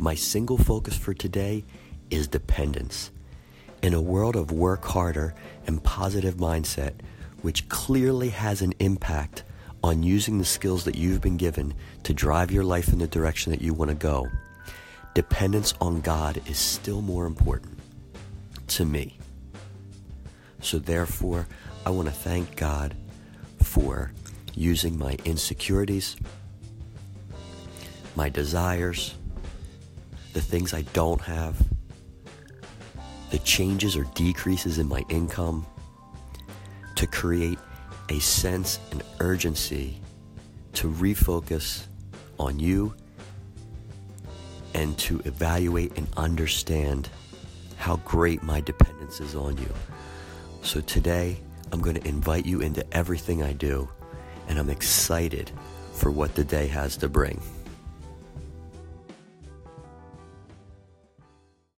My single focus for today is dependence. In a world of work harder and positive mindset, which clearly has an impact on using the skills that you've been given to drive your life in the direction that you want to go, dependence on God is still more important to me. So, therefore, I want to thank God for using my insecurities, my desires, the things I don't have, the changes or decreases in my income to create a sense and urgency to refocus on you and to evaluate and understand how great my dependence is on you. So today, I'm going to invite you into everything I do, and I'm excited for what the day has to bring.